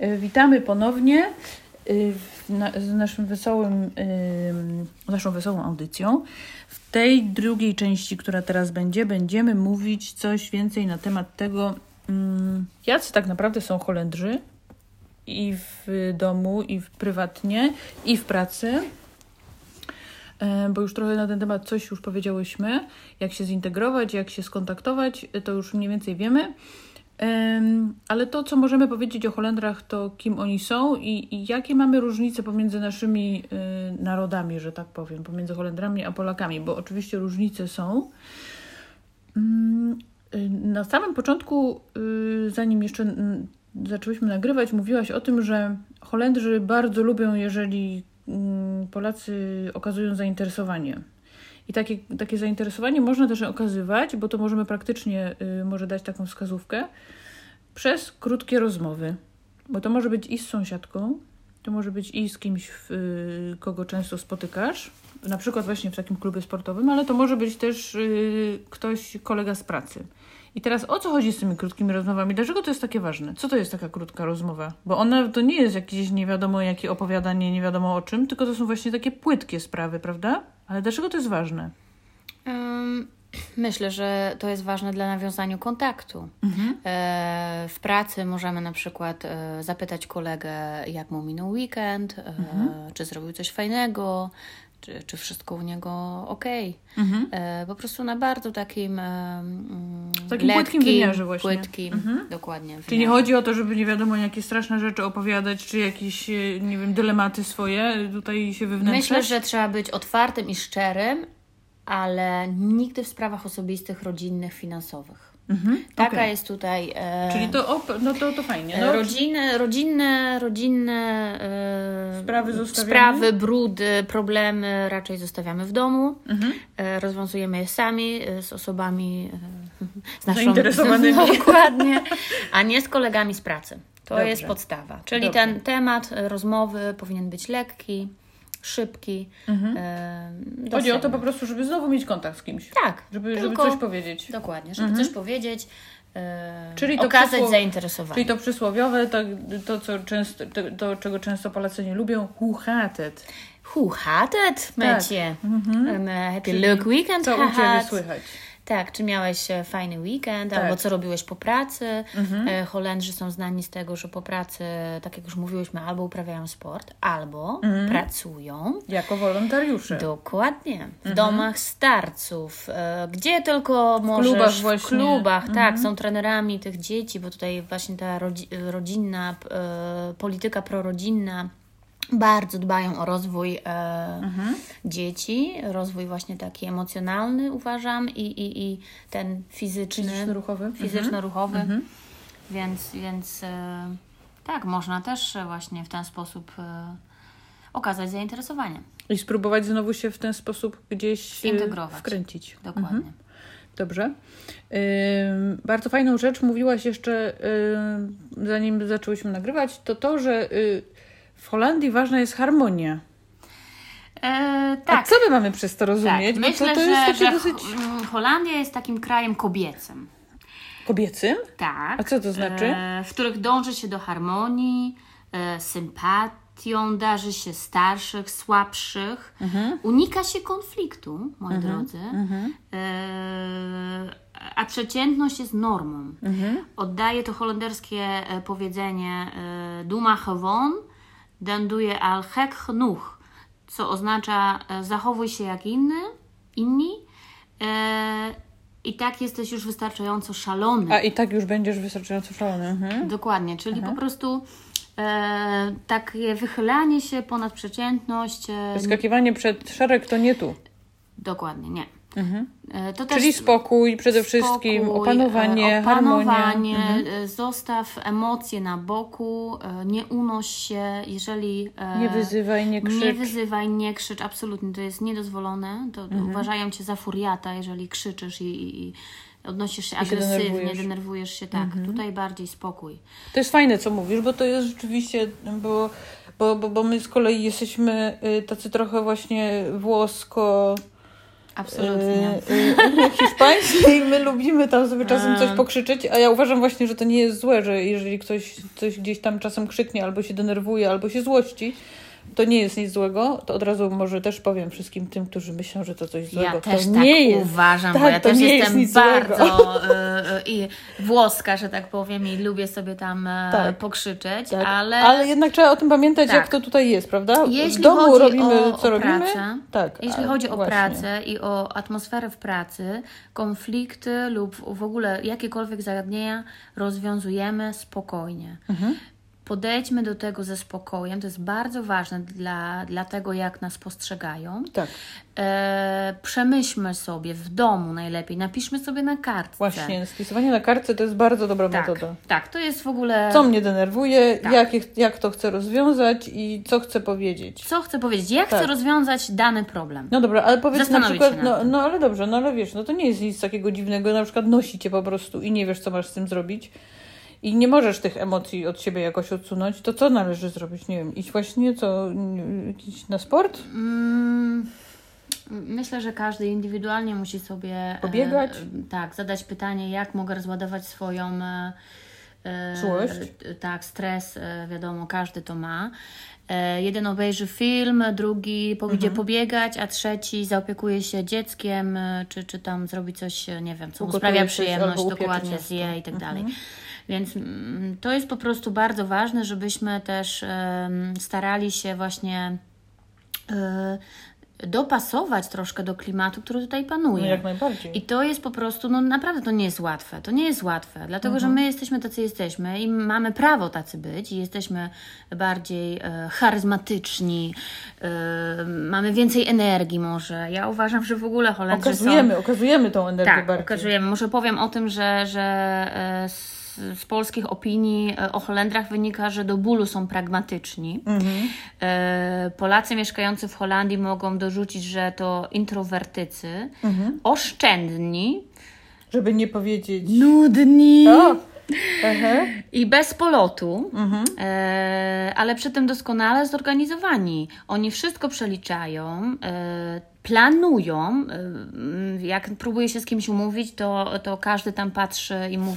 E, witamy ponownie na, z naszym wesołym, y, naszą wesołą audycją. W tej drugiej części, która teraz będzie, będziemy mówić coś więcej na temat tego, mm, jacy tak naprawdę są Holendrzy i w domu, i w prywatnie, i w pracy. E, Bo już trochę na ten temat coś już powiedziałyśmy, jak się zintegrować, jak się skontaktować, to już mniej więcej wiemy. Ale to, co możemy powiedzieć o Holendrach, to kim oni są i, i jakie mamy różnice pomiędzy naszymi y, narodami, że tak powiem, pomiędzy Holendrami a Polakami, bo oczywiście różnice są. Mm, y, Na samym początku, y, zanim jeszcze mm, zaczęłyśmy nagrywać, mówiłaś o tym, że Holendrzy bardzo lubią, jeżeli mm, Polacy okazują zainteresowanie. I takie, takie zainteresowanie można też okazywać, bo to możemy praktycznie, y, może dać taką wskazówkę, przez krótkie rozmowy. Bo to może być i z sąsiadką, to może być i z kimś, y, kogo często spotykasz, na przykład właśnie w takim klubie sportowym, ale to może być też y, ktoś, kolega z pracy. I teraz o co chodzi z tymi krótkimi rozmowami? Dlaczego to jest takie ważne? Co to jest taka krótka rozmowa? Bo ona to nie jest jakieś nie wiadomo jakie opowiadanie, nie wiadomo o czym, tylko to są właśnie takie płytkie sprawy, prawda? Ale dlaczego to jest ważne? Ym, Myślę, że to jest ważne dla nawiązania kontaktu. Mhm. E, W pracy możemy na przykład e, zapytać kolegę, jak mu minął weekend, e, Mhm. czy zrobił coś fajnego, czy, czy wszystko u niego ok. Mhm. E, Po prostu na bardzo takim, e, takim lekkim, płytkim wymiarze właśnie. Płytkim, Mhm. dokładnie. Czyli nie wymiarze. chodzi o to, żeby nie wiadomo jakie straszne rzeczy opowiadać, czy jakieś, e, nie wiem, dylematy swoje tutaj się wewnętrzać? Myślę, że trzeba być otwartym i szczerym, ale nigdy w sprawach osobistych, rodzinnych, finansowych. Mhm. Taka okej. jest tutaj. E, Czyli to, op- no to, to fajnie. e, No, rodziny, rodzinne, rodzinne e, Sprawy zostawiamy? sprawy, brudy, problemy raczej zostawiamy w domu. Mhm. E, rozwiązujemy je sami e, z osobami e, z naszą, Zainteresowanymi. Dokładnie, a nie z kolegami z pracy. To Dobrze. jest podstawa. Czyli Dobrze. ten temat e, rozmowy powinien być lekki, szybki. Mhm. e, Chodzi o to po prostu, żeby znowu mieć kontakt z kimś. Tak, Żeby, żeby coś powiedzieć. Dokładnie, żeby Mhm. coś powiedzieć, e, Czyli to okazać zainteresowanie. Czyli to przysłowiowe, to, to, co często, to, to, czego często Polacy nie lubią, huchatet. Who had it, Mecie? Mhm. Um, happy Czyli look weekend Co u. Ciebie słychać? Tak, czy miałeś e, fajny weekend, Tak. albo co robiłeś po pracy. Mhm. E, Holendrzy są znani z tego, że po pracy, tak jak już mówiłyśmy, albo uprawiają sport, albo Mhm. pracują. Jako wolontariusze. Dokładnie. W domach starców, e, gdzie tylko możesz. klubach W właśnie. klubach, tak. Mhm. Są trenerami tych dzieci, bo tutaj właśnie ta rodzi- rodzinna, polityka prorodzinna bardzo dbają o rozwój e, Mhm. dzieci, rozwój właśnie taki emocjonalny uważam i, i, i ten fizyczny, Fizyczno-ruchowy. Mhm. fizyczno-ruchowy. Mhm. Więc, więc e, tak, można też e, właśnie w ten sposób e, okazać zainteresowanie. I spróbować znowu się w ten sposób gdzieś e, Zintegrować. wkręcić. Dokładnie. Mhm. Dobrze. Bardzo fajną rzecz mówiłaś jeszcze, zanim zaczęłyśmy nagrywać, to to, że y, w Holandii ważna jest harmonia. E, A tak, co my mamy przez to rozumieć? tak. Bo Myślę, to, to jest że, że dosyć mm, Holandia jest takim krajem kobiecym. kobiecym. Tak. A co to znaczy? E, w których dąży się do harmonii, e, sympatią, darzy się starszych, słabszych. Mhm. Unika się konfliktu, moi drodzy. E, a przeciętność jest normą. Mhm. Oddaje to holenderskie e, powiedzenie e, Duma gewoon, dan doe je al genoeg. Co oznacza e, zachowuj się jak inny, inni e, i tak jesteś już wystarczająco szalony. A i tak już będziesz wystarczająco szalony. Mhm. Dokładnie, czyli po prostu e, takie wychylanie się ponad przeciętność. E, Wyskakiwanie przed szereg to nie tu. dokładnie, nie. Mhm. E, Czyli spokój przede wszystkim, spokój, opanowanie, e, harmonia. opanowanie Mhm. e, zostaw emocje na boku, nie unoś się, jeżeli Nie wyzywaj, nie krzycz. nie wyzywaj, nie krzycz, absolutnie, to jest niedozwolone. To Mhm. uważają cię za furiata, jeżeli krzyczysz i, i, odnosisz się I się agresywnie, denerwujesz. Mhm. denerwujesz się, tak. Tutaj bardziej spokój. To jest fajne, co mówisz, bo to jest rzeczywiście, bo, bo, bo, bo my z kolei jesteśmy y, tacy trochę właśnie włosko Absolutnie. Yy, hiszpańskiej my lubimy tam sobie czasem coś pokrzyczeć, a ja uważam właśnie, że to nie jest złe, że jeżeli ktoś coś gdzieś tam czasem krzyknie, albo się denerwuje, albo się złości, to nie jest nic złego, to od razu może też powiem wszystkim tym, którzy myślą, że to coś złego. Ja też to tak nie jest. uważam, Tak, bo ja to też jest jestem złego. bardzo y, y, i włoska, że tak powiem, i lubię sobie tam e, Tak. pokrzyczeć, Tak, ale, ale jednak trzeba o tym pamiętać, Tak. jak to tutaj jest, prawda? Jeśli w domu chodzi robimy, o- co o robimy. pracę, tak, jeśli chodzi o właśnie. pracę i o atmosferę w pracy, konflikty lub w ogóle jakiekolwiek zagadnienia rozwiązujemy spokojnie. Mhm. Podejdźmy do tego ze spokojem, to jest bardzo ważne dla, dla tego, jak nas postrzegają. Tak, E, przemyślmy sobie w domu najlepiej, napiszmy sobie na kartce. właśnie. Spisywanie na kartce to jest bardzo dobra Tak, metoda. tak, to jest w ogóle. Co mnie denerwuje, Tak. jak, jak to chcę rozwiązać i co chcę powiedzieć. Co chcę powiedzieć? Jak Tak. chcę rozwiązać dany problem? No dobra, ale powiedz na przykład, no, no ale dobrze, no ale wiesz, no to nie jest nic takiego dziwnego, na przykład nosi cię po prostu i nie wiesz, co masz z tym zrobić i nie możesz tych emocji od siebie jakoś odsunąć, to co należy zrobić? Nie wiem, iść właśnie, co, iść na sport? Mm, Myślę, że każdy indywidualnie musi sobie e, Pobiegać? tak, zadać pytanie, jak mogę rozładować swoją e, e, Złość? e, tak, stres, e, wiadomo, każdy to ma. E, Jeden obejrzy film, drugi pójdzie Mhm. pobiegać, a trzeci zaopiekuje się dzieckiem, czy, czy tam zrobi coś, nie wiem, co mu sprawia przyjemność, dokładnie zje i tak dalej. Mhm. Więc mm, to jest po prostu bardzo ważne, żebyśmy też starali się właśnie dopasować troszkę do klimatu, który tutaj panuje. No jak najbardziej. I to jest po prostu, no naprawdę to nie jest łatwe. To nie jest łatwe, dlatego Mhm. że my jesteśmy tacy jesteśmy i mamy prawo tacy być i jesteśmy bardziej e, charyzmatyczni, e, mamy więcej energii może. Ja uważam, że w ogóle Holendrzy są... Okazujemy, okazujemy tą energię Tak, bardziej. okazujemy. Może powiem o tym, że, że e, z, z polskich opinii e, o Holendrach wynika, że do bólu są pragmatyczni. Mhm. E, Polacy mieszkający w Holandii mogą dorzucić, że to introwertycy, Mhm. oszczędni, Żeby nie powiedzieć... nudni O! I bez polotu, Mhm. e, ale przy tym doskonale zorganizowani. Oni wszystko przeliczają, e, planują. E, jak próbuje się z kimś umówić, to, to każdy tam patrzy i mówi.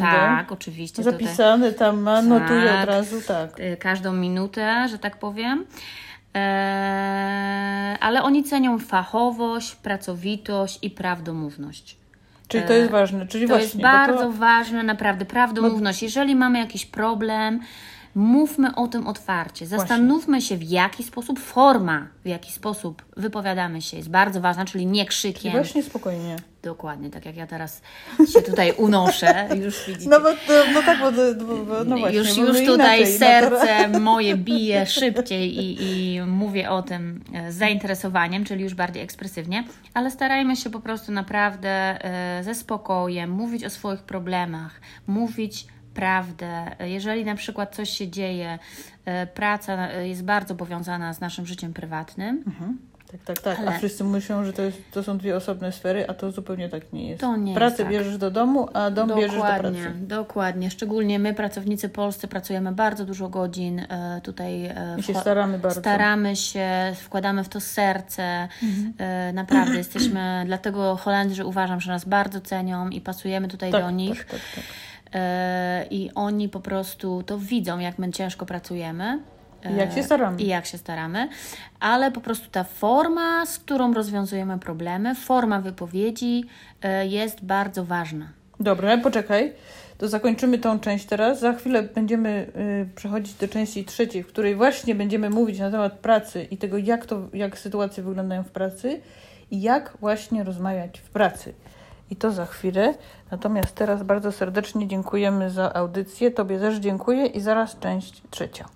Tak, oczywiście. Tutaj, Zapisane tam ma, notuje Tak. od razu, tak. e, każdą minutę, że tak powiem. E, ale oni cenią fachowość, pracowitość i prawdomówność. Czyli to jest ważne. Czyli To właśnie, jest bo bardzo to, ważne, naprawdę, prawdomówność. Jeżeli mamy jakiś problem, mówmy o tym otwarcie. Zastanówmy się, w jaki sposób, forma, w jaki sposób wypowiadamy się jest bardzo ważna, czyli nie krzykiem. właśnie spokojnie. Dokładnie, tak jak ja teraz się tutaj unoszę, już widzicie. No bo no tak, bo, bo, no właśnie. już już tutaj inaczej, no serce moje bije szybciej i, i mówię o tym e, z zainteresowaniem, czyli już bardziej ekspresywnie, ale starajmy się po prostu naprawdę e, ze spokojem mówić o swoich problemach, mówić prawdę. Jeżeli na przykład coś się dzieje, e, praca e, jest bardzo powiązana z naszym życiem prywatnym, Mhm. Tak, tak, tak. A Ale- wszyscy myślą, że to, jest, to są dwie osobne sfery, a to zupełnie tak nie jest. To nie jest Pracę tak. bierzesz do domu, a dom bierzesz do Dokładnie, pracy. dokładnie. Szczególnie my, pracownicy polscy, pracujemy bardzo dużo godzin e, tutaj. I się staramy bardzo. Staramy się, wkładamy w to serce. E, naprawdę jesteśmy, dlatego Holendrzy uważam, że nas bardzo cenią i pasujemy tutaj Tak, do nich. tak, tak, tak. E, I oni po prostu to widzą, jak my ciężko pracujemy. E, I jak się staramy. I jak się staramy, ale po prostu ta forma, z którą rozwiązujemy problemy, forma wypowiedzi e, jest bardzo ważna. Dobra, poczekaj. To zakończymy tą część teraz. Za chwilę będziemy y, przechodzić do części trzeciej, w której właśnie będziemy mówić na temat pracy i tego, jak, to, jak sytuacje wyglądają w pracy i jak właśnie rozmawiać w pracy. I to za chwilę. Natomiast teraz bardzo serdecznie dziękujemy za audycję. Tobie też dziękuję i zaraz część trzecia.